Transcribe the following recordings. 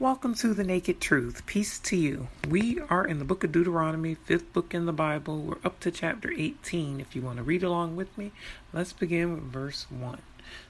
Welcome to the Naked Truth. Peace to you. We are in the book of Deuteronomy, fifth book in the Bible. We're up to chapter 18. If you want to read along with me, let's begin with verse 1.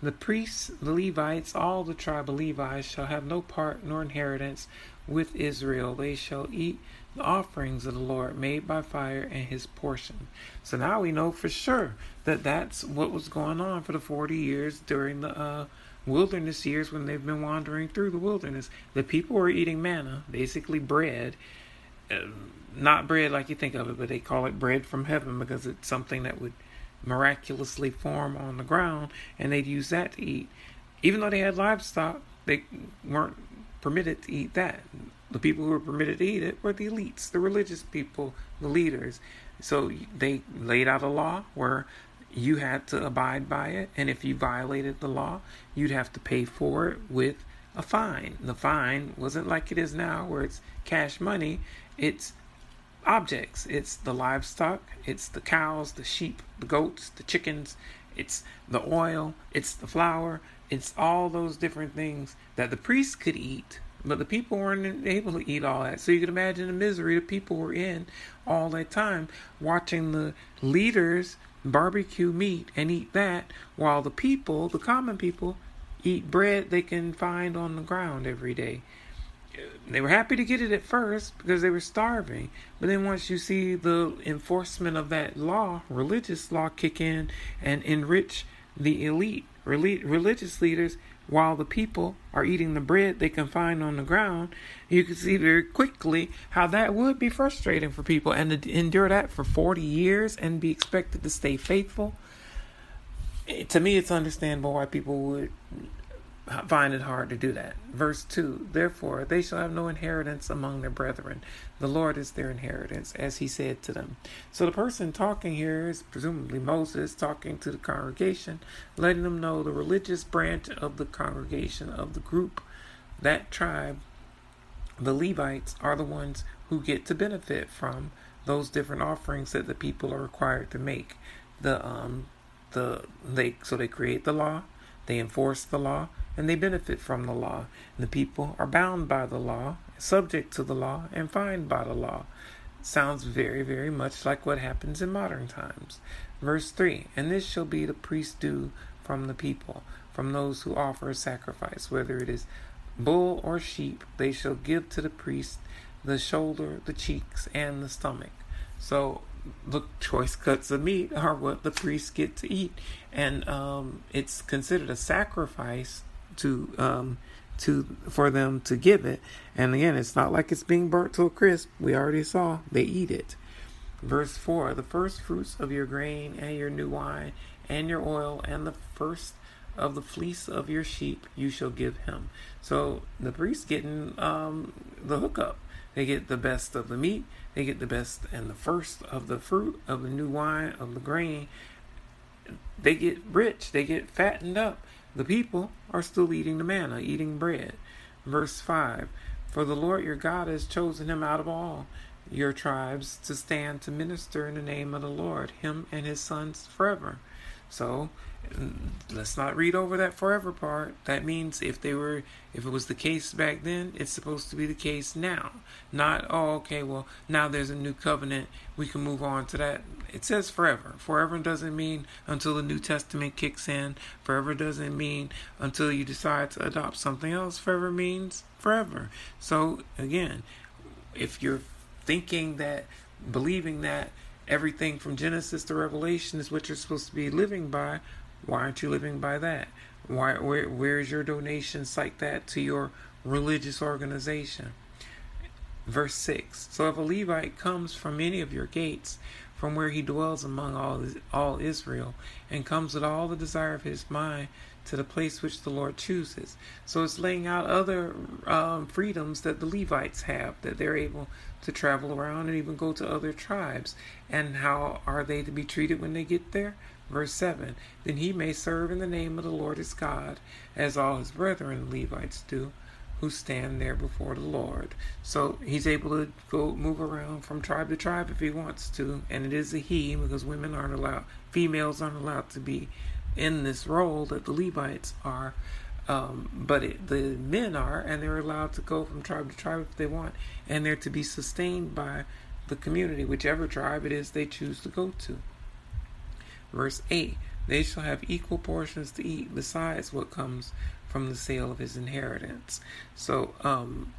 The priests, the Levites, all the tribe of Levi shall have no part nor inheritance with Israel. They shall eat the offerings of the Lord made by fire and his portion. So now we know for sure that that's what was going on for the 40 years during the uh, wilderness years when they've been wandering through the wilderness. The people were eating manna, basically bread. Uh, not bread like you think of it, but they call it bread from heaven because it's something that would miraculously form on the ground, and they'd use that to eat. Even though they had livestock, they weren't permitted to eat that. The people who were permitted to eat it were the elites, the religious people, the leaders. So they laid out a law where you had to abide by it, and if you violated the law, you'd have to pay for it with a fine. The fine wasn't like it is now, where it's cash money, it's objects. It's the livestock, it's the cows, the sheep, the goats, the chickens, it's the oil, it's the flour, it's all those different things that the priests could eat, but the people weren't able to eat all that. So you can imagine the misery the people were in all that time watching the leaders barbecue meat and eat that while the people, the common people, eat bread they can find on the ground every day. They were happy to get it at first because they were starving. But then once you see the enforcement of that law, religious law, kick in and enrich the elite, religious leaders, while the people are eating the bread they can find on the ground, you can see very quickly how that would be frustrating for people and to endure that for 40 years and be expected to stay faithful. To me, it's understandable why people would find it hard to do that. Verse 2 Therefore, they shall have no inheritance among their brethren. The Lord is their inheritance, as he said to them. So the person talking here is presumably Moses talking to the congregation, letting them know the religious branch of the congregation, of the group, that tribe, the Levites, are the ones who get to benefit from those different offerings that the people are required to make. The um the they so they create the law, they enforce the law, and they benefit from the law. The people are bound by the law, subject to the law, and fined by the law. Sounds very, very much like what happens in modern times. Verse 3 And this shall be the priest's due from the people, from those who offer a sacrifice, whether it is bull or sheep, they shall give to the priest the shoulder, the cheeks, and the stomach. So the choice cuts of meat are what the priests get to eat, and um, it's considered a sacrifice to um, to for them to give it. And again, it's not like it's being burnt to a crisp. We already saw they eat it. Verse 4 The first fruits of your grain and your new wine and your oil and the first of the fleece of your sheep you shall give him. So the priest's getting um, the hookup. They get the best of the meat, they get the best and the first of the fruit of the new wine, of the grain. They get rich, they get fattened up. The people are still eating the manna, eating bread. Verse 5 For the Lord your God has chosen him out of all your tribes to stand to minister in the name of the Lord, him and his sons forever. So let's not read over that forever part. That means if they were, if it was the case back then, it's supposed to be the case now. Not, oh, okay, well, now there's a new covenant. We can move on to that. It says forever. Forever doesn't mean until the New Testament kicks in. Forever doesn't mean until you decide to adopt something else. Forever means forever. So, again, if you're thinking that, believing that, everything from Genesis to Revelation is what you're supposed to be living by, why aren't you living by that? Why where where's your donations like that to your religious organization? Verse 6 So if a Levite comes from any of your gates, from where he dwells among all, all Israel, and comes with all the desire of his mind to the place which the Lord chooses. So it's laying out other um, freedoms that the Levites have, that they're able to travel around and even go to other tribes. And how are they to be treated when they get there? Verse 7 Then he may serve in the name of the Lord his God, as all his brethren Levites do, who stand there before the Lord. So he's able to go move around from tribe to tribe if he wants to, and it is a he because women aren't allowed, females aren't allowed to be in this role that the Levites are. Um, but it, the men are, and they're allowed to go from tribe to tribe if they want, and they're to be sustained by the community, whichever tribe it is they choose to go to. Verse 8 They shall have equal portions to eat, besides what comes from the sale of his inheritance. So, um,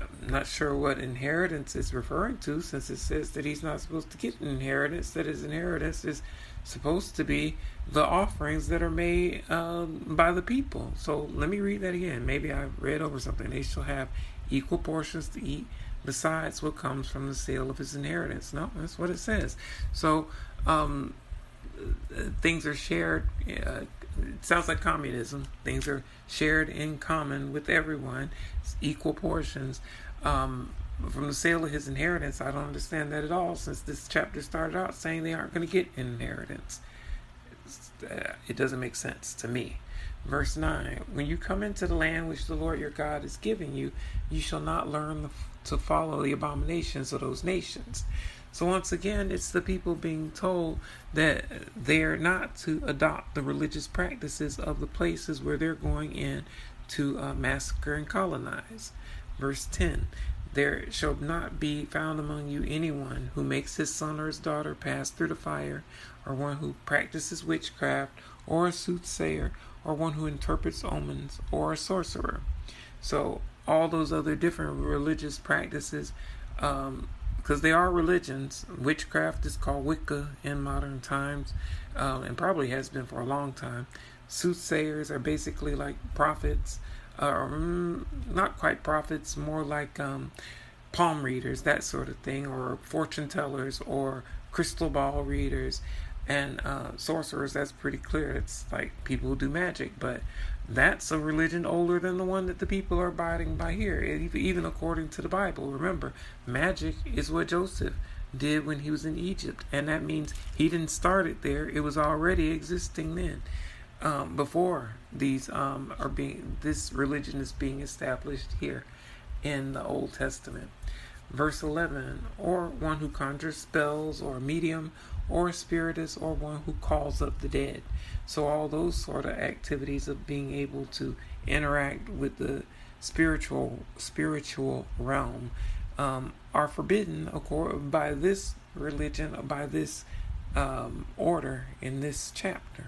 I'm not sure what inheritance is referring to, since it says that he's not supposed to get an inheritance, that his inheritance is supposed to be the offerings that are made um, by the people. So let me read that again. Maybe I read over something. They shall have equal portions to eat besides what comes from the sale of his inheritance. No, that's what it says. So um, things are shared. Uh, it sounds like communism. Things are shared in common with everyone, it's equal portions. Um, from the sale of his inheritance, I don't understand that at all. Since this chapter started out saying they aren't going to get an inheritance, uh, it doesn't make sense to me. Verse 9 When you come into the land which the Lord your God is giving you, you shall not learn to follow the abominations of those nations. So, once again, it's the people being told that they're not to adopt the religious practices of the places where they're going in to uh, massacre and colonize. Verse 10 There shall not be found among you anyone who makes his son or his daughter pass through the fire, or one who practices witchcraft, or a soothsayer, or one who interprets omens, or a sorcerer. So, all those other different religious practices um, because they are religions. Witchcraft is called Wicca in modern times, um, and probably has been for a long time. Soothsayers are basically like prophets, or um, not quite prophets, more like um, palm readers, that sort of thing, or fortune tellers, or crystal ball readers, and uh, sorcerers. That's pretty clear. It's like people who do magic, but that's a religion older than the one that the people are abiding by here, even according to the Bible. Remember, magic is what Joseph did when he was in Egypt, and that means he didn't start it there; it was already existing then, um, before these um, are being this religion is being established here in the Old Testament. Verse 11, or one who conjures spells, or a medium, or a spiritist, or one who calls up the dead. So, all those sort of activities of being able to interact with the spiritual spiritual realm um, are forbidden by this religion, by this um, order in this chapter.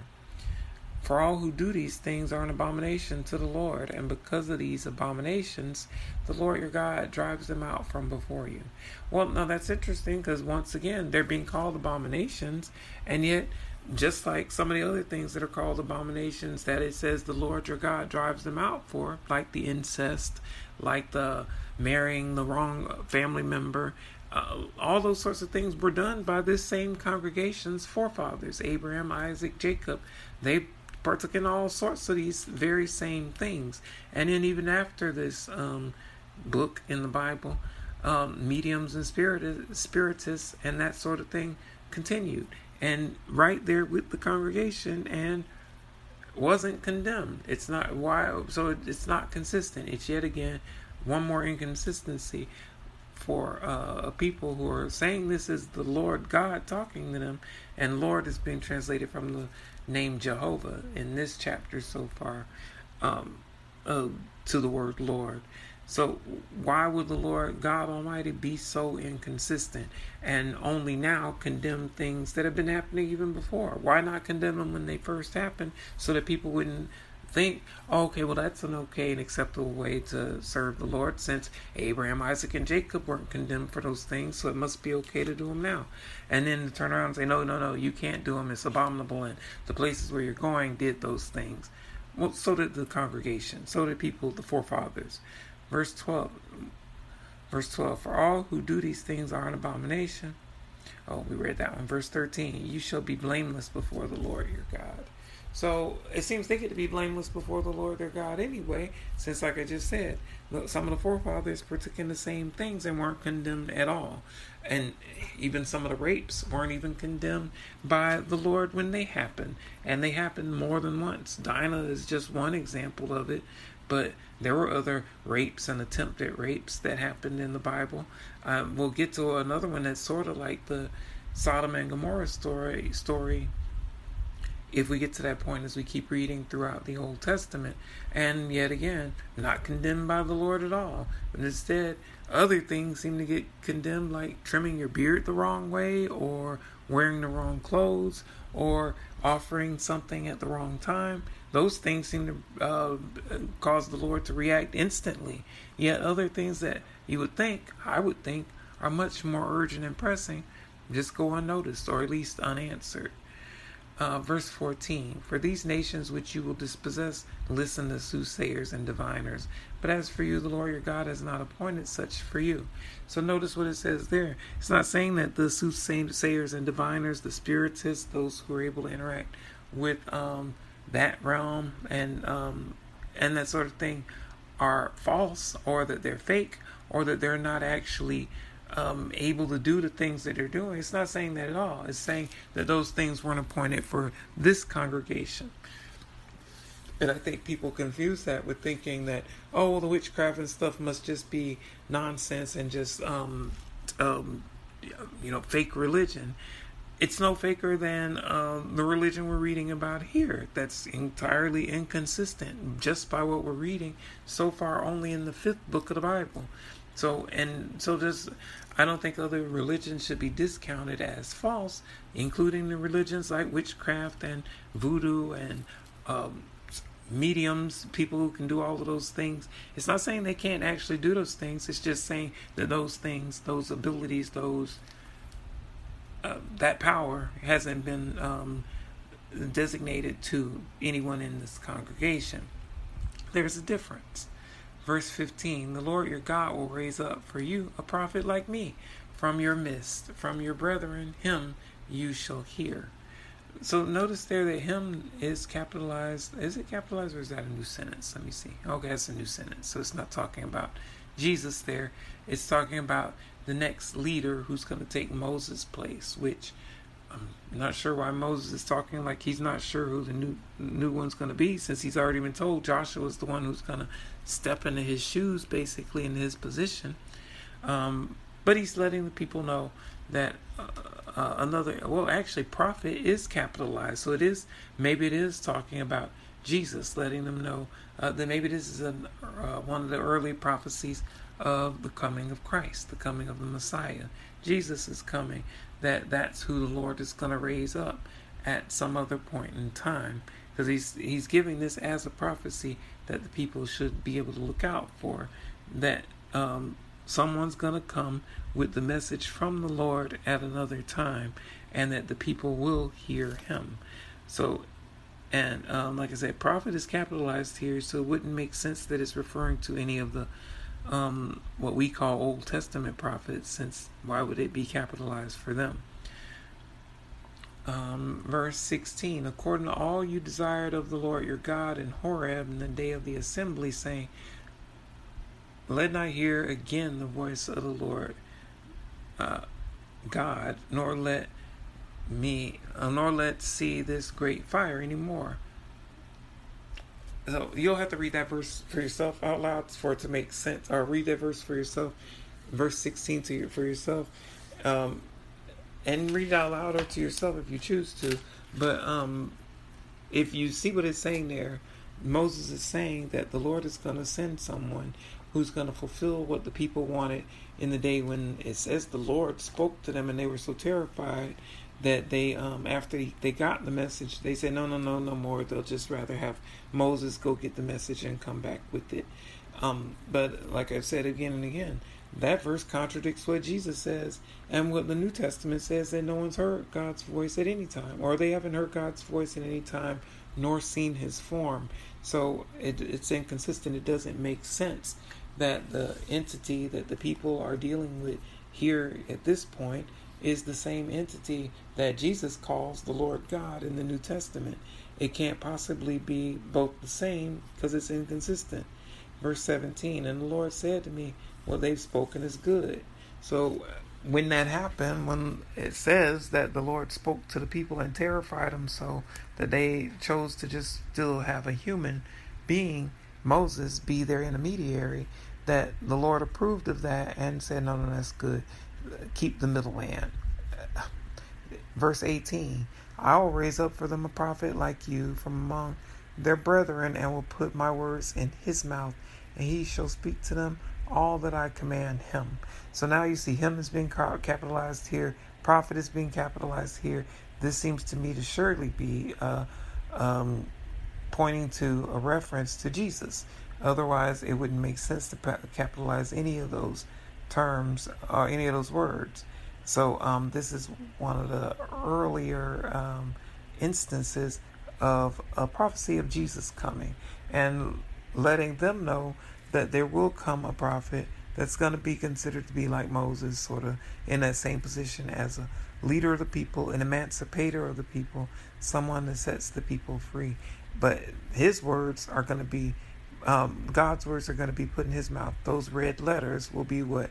For all who do these things are an abomination to the Lord, and because of these abominations, the Lord your God drives them out from before you. Well, now that's interesting because once again, they're being called abominations, and yet, just like some of the other things that are called abominations, that it says the Lord your God drives them out for, like the incest, like the marrying the wrong family member, uh, all those sorts of things were done by this same congregation's forefathers, Abraham, Isaac, Jacob. They partook in all sorts of these very same things. And then even after this um, book in the Bible, um, mediums and spirit, spiritists and that sort of thing continued. And right there with the congregation and wasn't condemned. It's not why so it's not consistent. It's yet again one more inconsistency for uh, people who are saying this is the Lord God talking to them, and Lord is being translated from the name Jehovah in this chapter so far um, uh, to the word Lord. So, why would the Lord God Almighty be so inconsistent and only now condemn things that have been happening even before? Why not condemn them when they first happened so that people wouldn't think, okay, well, that's an okay and acceptable way to serve the Lord since Abraham, Isaac, and Jacob weren't condemned for those things, so it must be okay to do them now. And then to turn around and say, no, no, no, you can't do them, it's abominable, and the places where you're going did those things. Well, so did the congregation, so did people, the forefathers. Verse 12. Verse 12 For all who do these things are an abomination. Oh, we read that one. Verse 13 You shall be blameless before the Lord your God. So it seems they get to be blameless before the Lord their God anyway, since, like I just said, some of the forefathers partook in the same things and weren't condemned at all. And even some of the rapes weren't even condemned by the Lord when they happened. And they happened more than once. Dinah is just one example of it. But there were other rapes and attempted rapes that happened in the Bible. Um, we'll get to another one that's sort of like the Sodom and Gomorrah story story if we get to that point as we keep reading throughout the Old Testament. And yet again, not condemned by the Lord at all, but instead, other things seem to get condemned, like trimming your beard the wrong way, or wearing the wrong clothes, or offering something at the wrong time. Those things seem to uh, cause the Lord to react instantly. Yet other things that you would think, I would think, are much more urgent and pressing, just go unnoticed or at least unanswered. Uh, verse 14 For these nations which you will dispossess listen to soothsayers and diviners. But as for you, the Lord your God has not appointed such for you. So notice what it says there. It's not saying that the soothsayers and diviners, the spiritists, those who are able to interact with um, that realm and um, and that sort of thing, are false or that they're fake or that they're not actually um, able to do the things that they're doing. It's not saying that at all. It's saying that those things weren't appointed for this congregation. And I think people confuse that with thinking that, oh, the witchcraft and stuff must just be nonsense and just, um, um, you know, fake religion. It's no faker than um, the religion we're reading about here. That's entirely inconsistent just by what we're reading so far, only in the fifth book of the Bible. So and so just I don't think other religions should be discounted as false, including the religions like witchcraft and voodoo and um, mediums, people who can do all of those things. It's not saying they can't actually do those things. It's just saying that those things, those abilities, those uh, that power hasn't been um, designated to anyone in this congregation. There's a difference. Verse 15 The Lord your God will raise up for you a prophet like me from your midst, from your brethren, him you shall hear. So notice there that him is capitalized. Is it capitalized or is that a new sentence? Let me see. Okay, it's a new sentence. So it's not talking about Jesus there. It's talking about the next leader who's going to take Moses' place, which not sure why Moses is talking like he's not sure who the new new one's going to be, since he's already been told Joshua is the one who's going to step into his shoes, basically in his position. Um, but he's letting the people know that uh, uh, another, well, actually, prophet is capitalized, so it is maybe it is talking about Jesus, letting them know uh, that maybe this is an, uh, one of the early prophecies of the coming of Christ, the coming of the Messiah. Jesus is coming that that's who the Lord is going to raise up at some other point in time. Because he's he's giving this as a prophecy that the people should be able to look out for that um, someone's going to come with the message from the Lord at another time and that the people will hear him. So and um, like I said prophet is capitalized here so it wouldn't make sense that it's referring to any of the um, what we call Old Testament prophets, since why would it be capitalized for them? Um, verse 16 According to all you desired of the Lord your God in Horeb in the day of the assembly, saying, Let not hear again the voice of the Lord uh, God, nor let me, uh, nor let see this great fire anymore. So you'll have to read that verse for yourself out loud for it to make sense, or read that verse for yourself, verse 16 to you for yourself, um, and read it out loud or to yourself if you choose to. But um, if you see what it's saying there, Moses is saying that the Lord is going to send someone who's going to fulfill what the people wanted in the day when it says the Lord spoke to them and they were so terrified that they um, after they got the message they said no no no no more. They'll just rather have moses go get the message and come back with it. Um, but like i've said again and again that verse contradicts what jesus says and what the new testament says that no one's heard god's voice at any time or they haven't heard god's voice at any time nor seen his form. So it, it's inconsistent. It doesn't make sense that the entity that the people are dealing with here at this point is the same entity that Jesus calls the Lord God in the New Testament. It can't possibly be both the same because it's inconsistent. Verse 17 And the Lord said to me, What they've spoken is good. So uh, when that happened, when it says that the Lord spoke to the people and terrified them so that they chose to just still have a human being, Moses, be their intermediary, that the Lord approved of that and said, No, no, that's good keep the middle middleman. Verse 18 I will raise up for them a prophet like you from among their brethren, and will put my words in his mouth, and he shall speak to them all that I command him. So now you see him is being capitalized here, prophet is being capitalized here. This seems to me to surely be uh, um, pointing to a reference to Jesus. Otherwise, it wouldn't make sense to capitalize any of those terms or any of those words. So um, this is one of the earlier um, instances of a prophecy of Jesus coming and letting them know that there will come a prophet that's going to be considered to be like Moses, sort of in that same position as a leader of the people, an emancipator of the people, someone that sets the people free. But his words are going to be, um, God's words are going to be put in his mouth. Those red letters will be what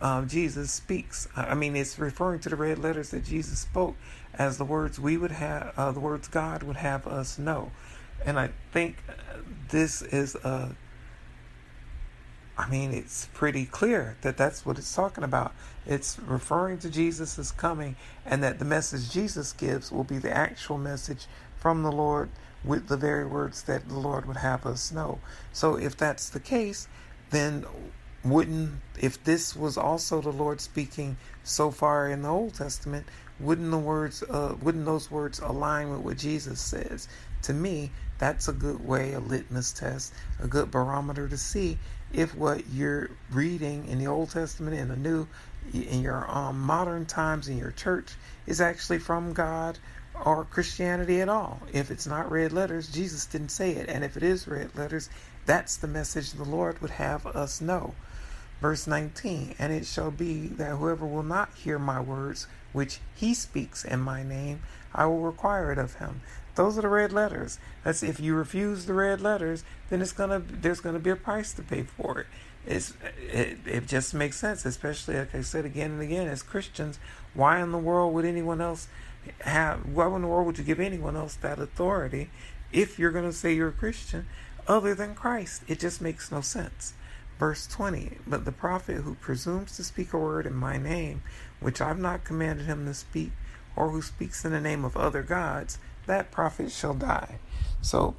um, Jesus speaks. I mean, it's referring to the red letters that Jesus spoke as the words we would have, uh, the words God would have us know. And I think this is a I mean, it's pretty clear that that's what it's talking about. It's referring to Jesus' coming, and that the message Jesus gives will be the actual message from the Lord with the very words that the Lord would have us know. So, if that's the case, then wouldn't, if this was also the Lord speaking so far in the Old Testament, wouldn't the words, uh, wouldn't those words align with what Jesus says? To me, that's a good way, a litmus test, a good barometer to see if what you're reading in the Old Testament and the New, in your um, modern times in your church, is actually from God or Christianity at all. If it's not red letters, Jesus didn't say it. And if it is red letters, that's the message the Lord would have us know. Verse 19 And it shall be that whoever will not hear my words, which he speaks in my name, I will require it of him. Those are the red letters. That's if you refuse the red letters, then it's gonna there's gonna be a price to pay for it. It's it, it just makes sense, especially like I said again and again as Christians. Why in the world would anyone else have? Why in the world would you give anyone else that authority if you're gonna say you're a Christian other than Christ? It just makes no sense. Verse 20 But the prophet who presumes to speak a word in my name, which I've not commanded him to speak, or who speaks in the name of other gods, that prophet shall die. So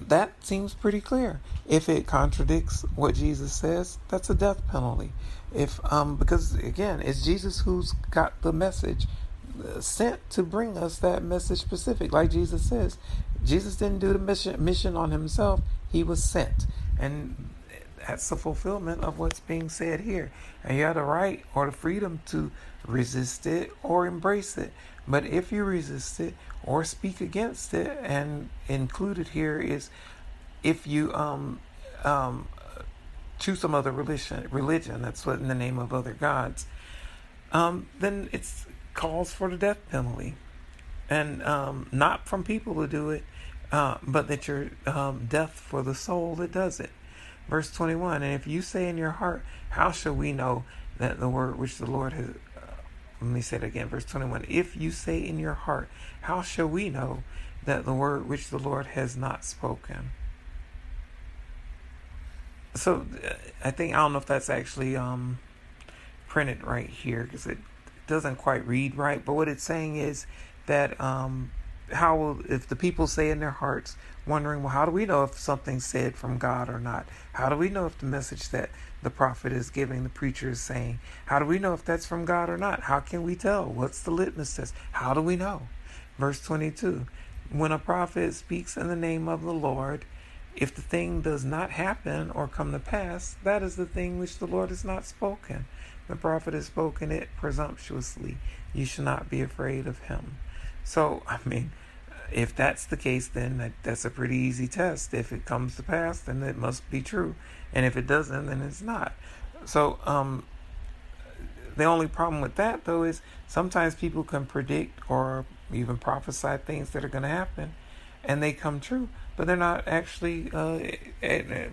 that seems pretty clear. If it contradicts what Jesus says, that's a death penalty. If um because again, it's Jesus who's got the message sent to bring us that message specific like Jesus says. Jesus didn't do the mission mission on himself, he was sent. And that's the fulfillment of what's being said here. And you have the right or the freedom to resist it or embrace it. But if you resist it or speak against it, and included here is if you um, um, choose some other religion, religion that's what in the name of other gods, um, then it's calls for the death penalty, and um, not from people who do it, uh, but that you're um, death for the soul that does it. Verse 21 And if you say in your heart, How shall we know that the word which the Lord has. Uh, let me say it again, verse 21. If you say in your heart, How shall we know that the word which the Lord has not spoken? So uh, I think, I don't know if that's actually um, printed right here because it doesn't quite read right. But what it's saying is that um, how will if the people say in their hearts wondering well how do we know if something's said from god or not? How do we know if the message that the prophet is giving the preacher is saying how do we know if that's from god or not? How can we tell? What's the litmus test? How do we know? Verse 22 when a prophet speaks in the name of the lord if the thing does not happen or come to pass that is the thing which the lord has not spoken the prophet has spoken it presumptuously you should not be afraid of him so, I mean, if that's the case, then that, that's a pretty easy test. If it comes to pass, then it must be true. And if it doesn't, then it's not. So, um, the only problem with that, though, is sometimes people can predict or even prophesy things that are going to happen and they come true, but they're not actually uh,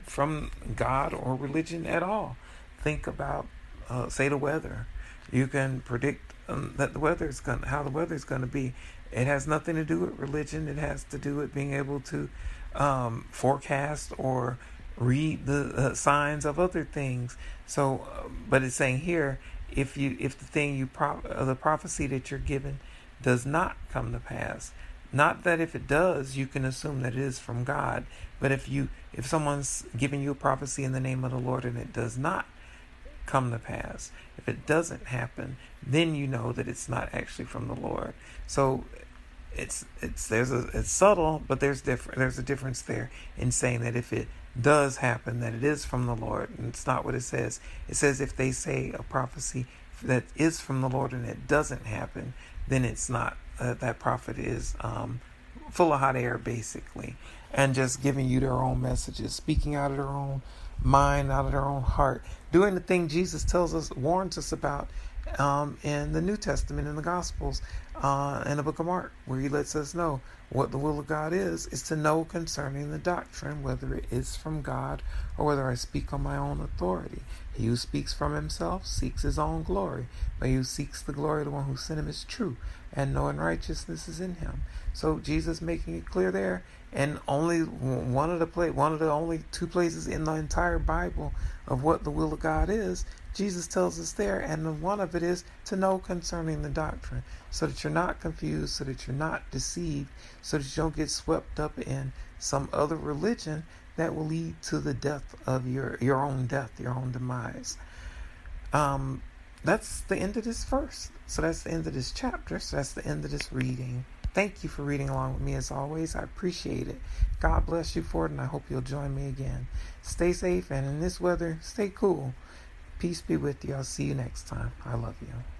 from God or religion at all. Think about, uh, say, the weather. You can predict um, that the weather is going, how the weather is going to be, it has nothing to do with religion. It has to do with being able to um, forecast or read the uh, signs of other things. So, uh, but it's saying here, if you if the thing you pro- uh, the prophecy that you're given does not come to pass. Not that if it does, you can assume that it is from God, but if you if someone's giving you a prophecy in the name of the Lord and it does not come to pass, if it doesn't happen, then you know that it's not actually from the Lord. So it's it's there's a it's subtle, but there's different there's a difference there in saying that if it does happen, that it is from the Lord, and it's not what it says. It says if they say a prophecy that is from the Lord and it doesn't happen, then it's not uh, that prophet is um, full of hot air, basically, and just giving you their own messages, speaking out of their own mind, out of their own heart, doing the thing Jesus tells us, warns us about um, in the New Testament, in the Gospels, uh, in the book of Mark, where he lets us know what the will of God is, is to know concerning the doctrine, whether it is from God or whether I speak on my own authority. He who speaks from himself seeks his own glory, but he who seeks the glory of the one who sent him is true, and no unrighteousness is in him. So Jesus making it clear there, and only one of the play, one of the only two places in the entire Bible of what the will of God is Jesus tells us there, and one of it is to know concerning the doctrine, so that you're not confused, so that you're not deceived, so that you don't get swept up in some other religion that will lead to the death of your your own death, your own demise. Um, that's the end of this verse. So that's the end of this chapter. So that's the end of this reading. Thank you for reading along with me as always. I appreciate it. God bless you for it, and I hope you'll join me again. Stay safe, and in this weather, stay cool. Peace be with you. I'll see you next time. I love you.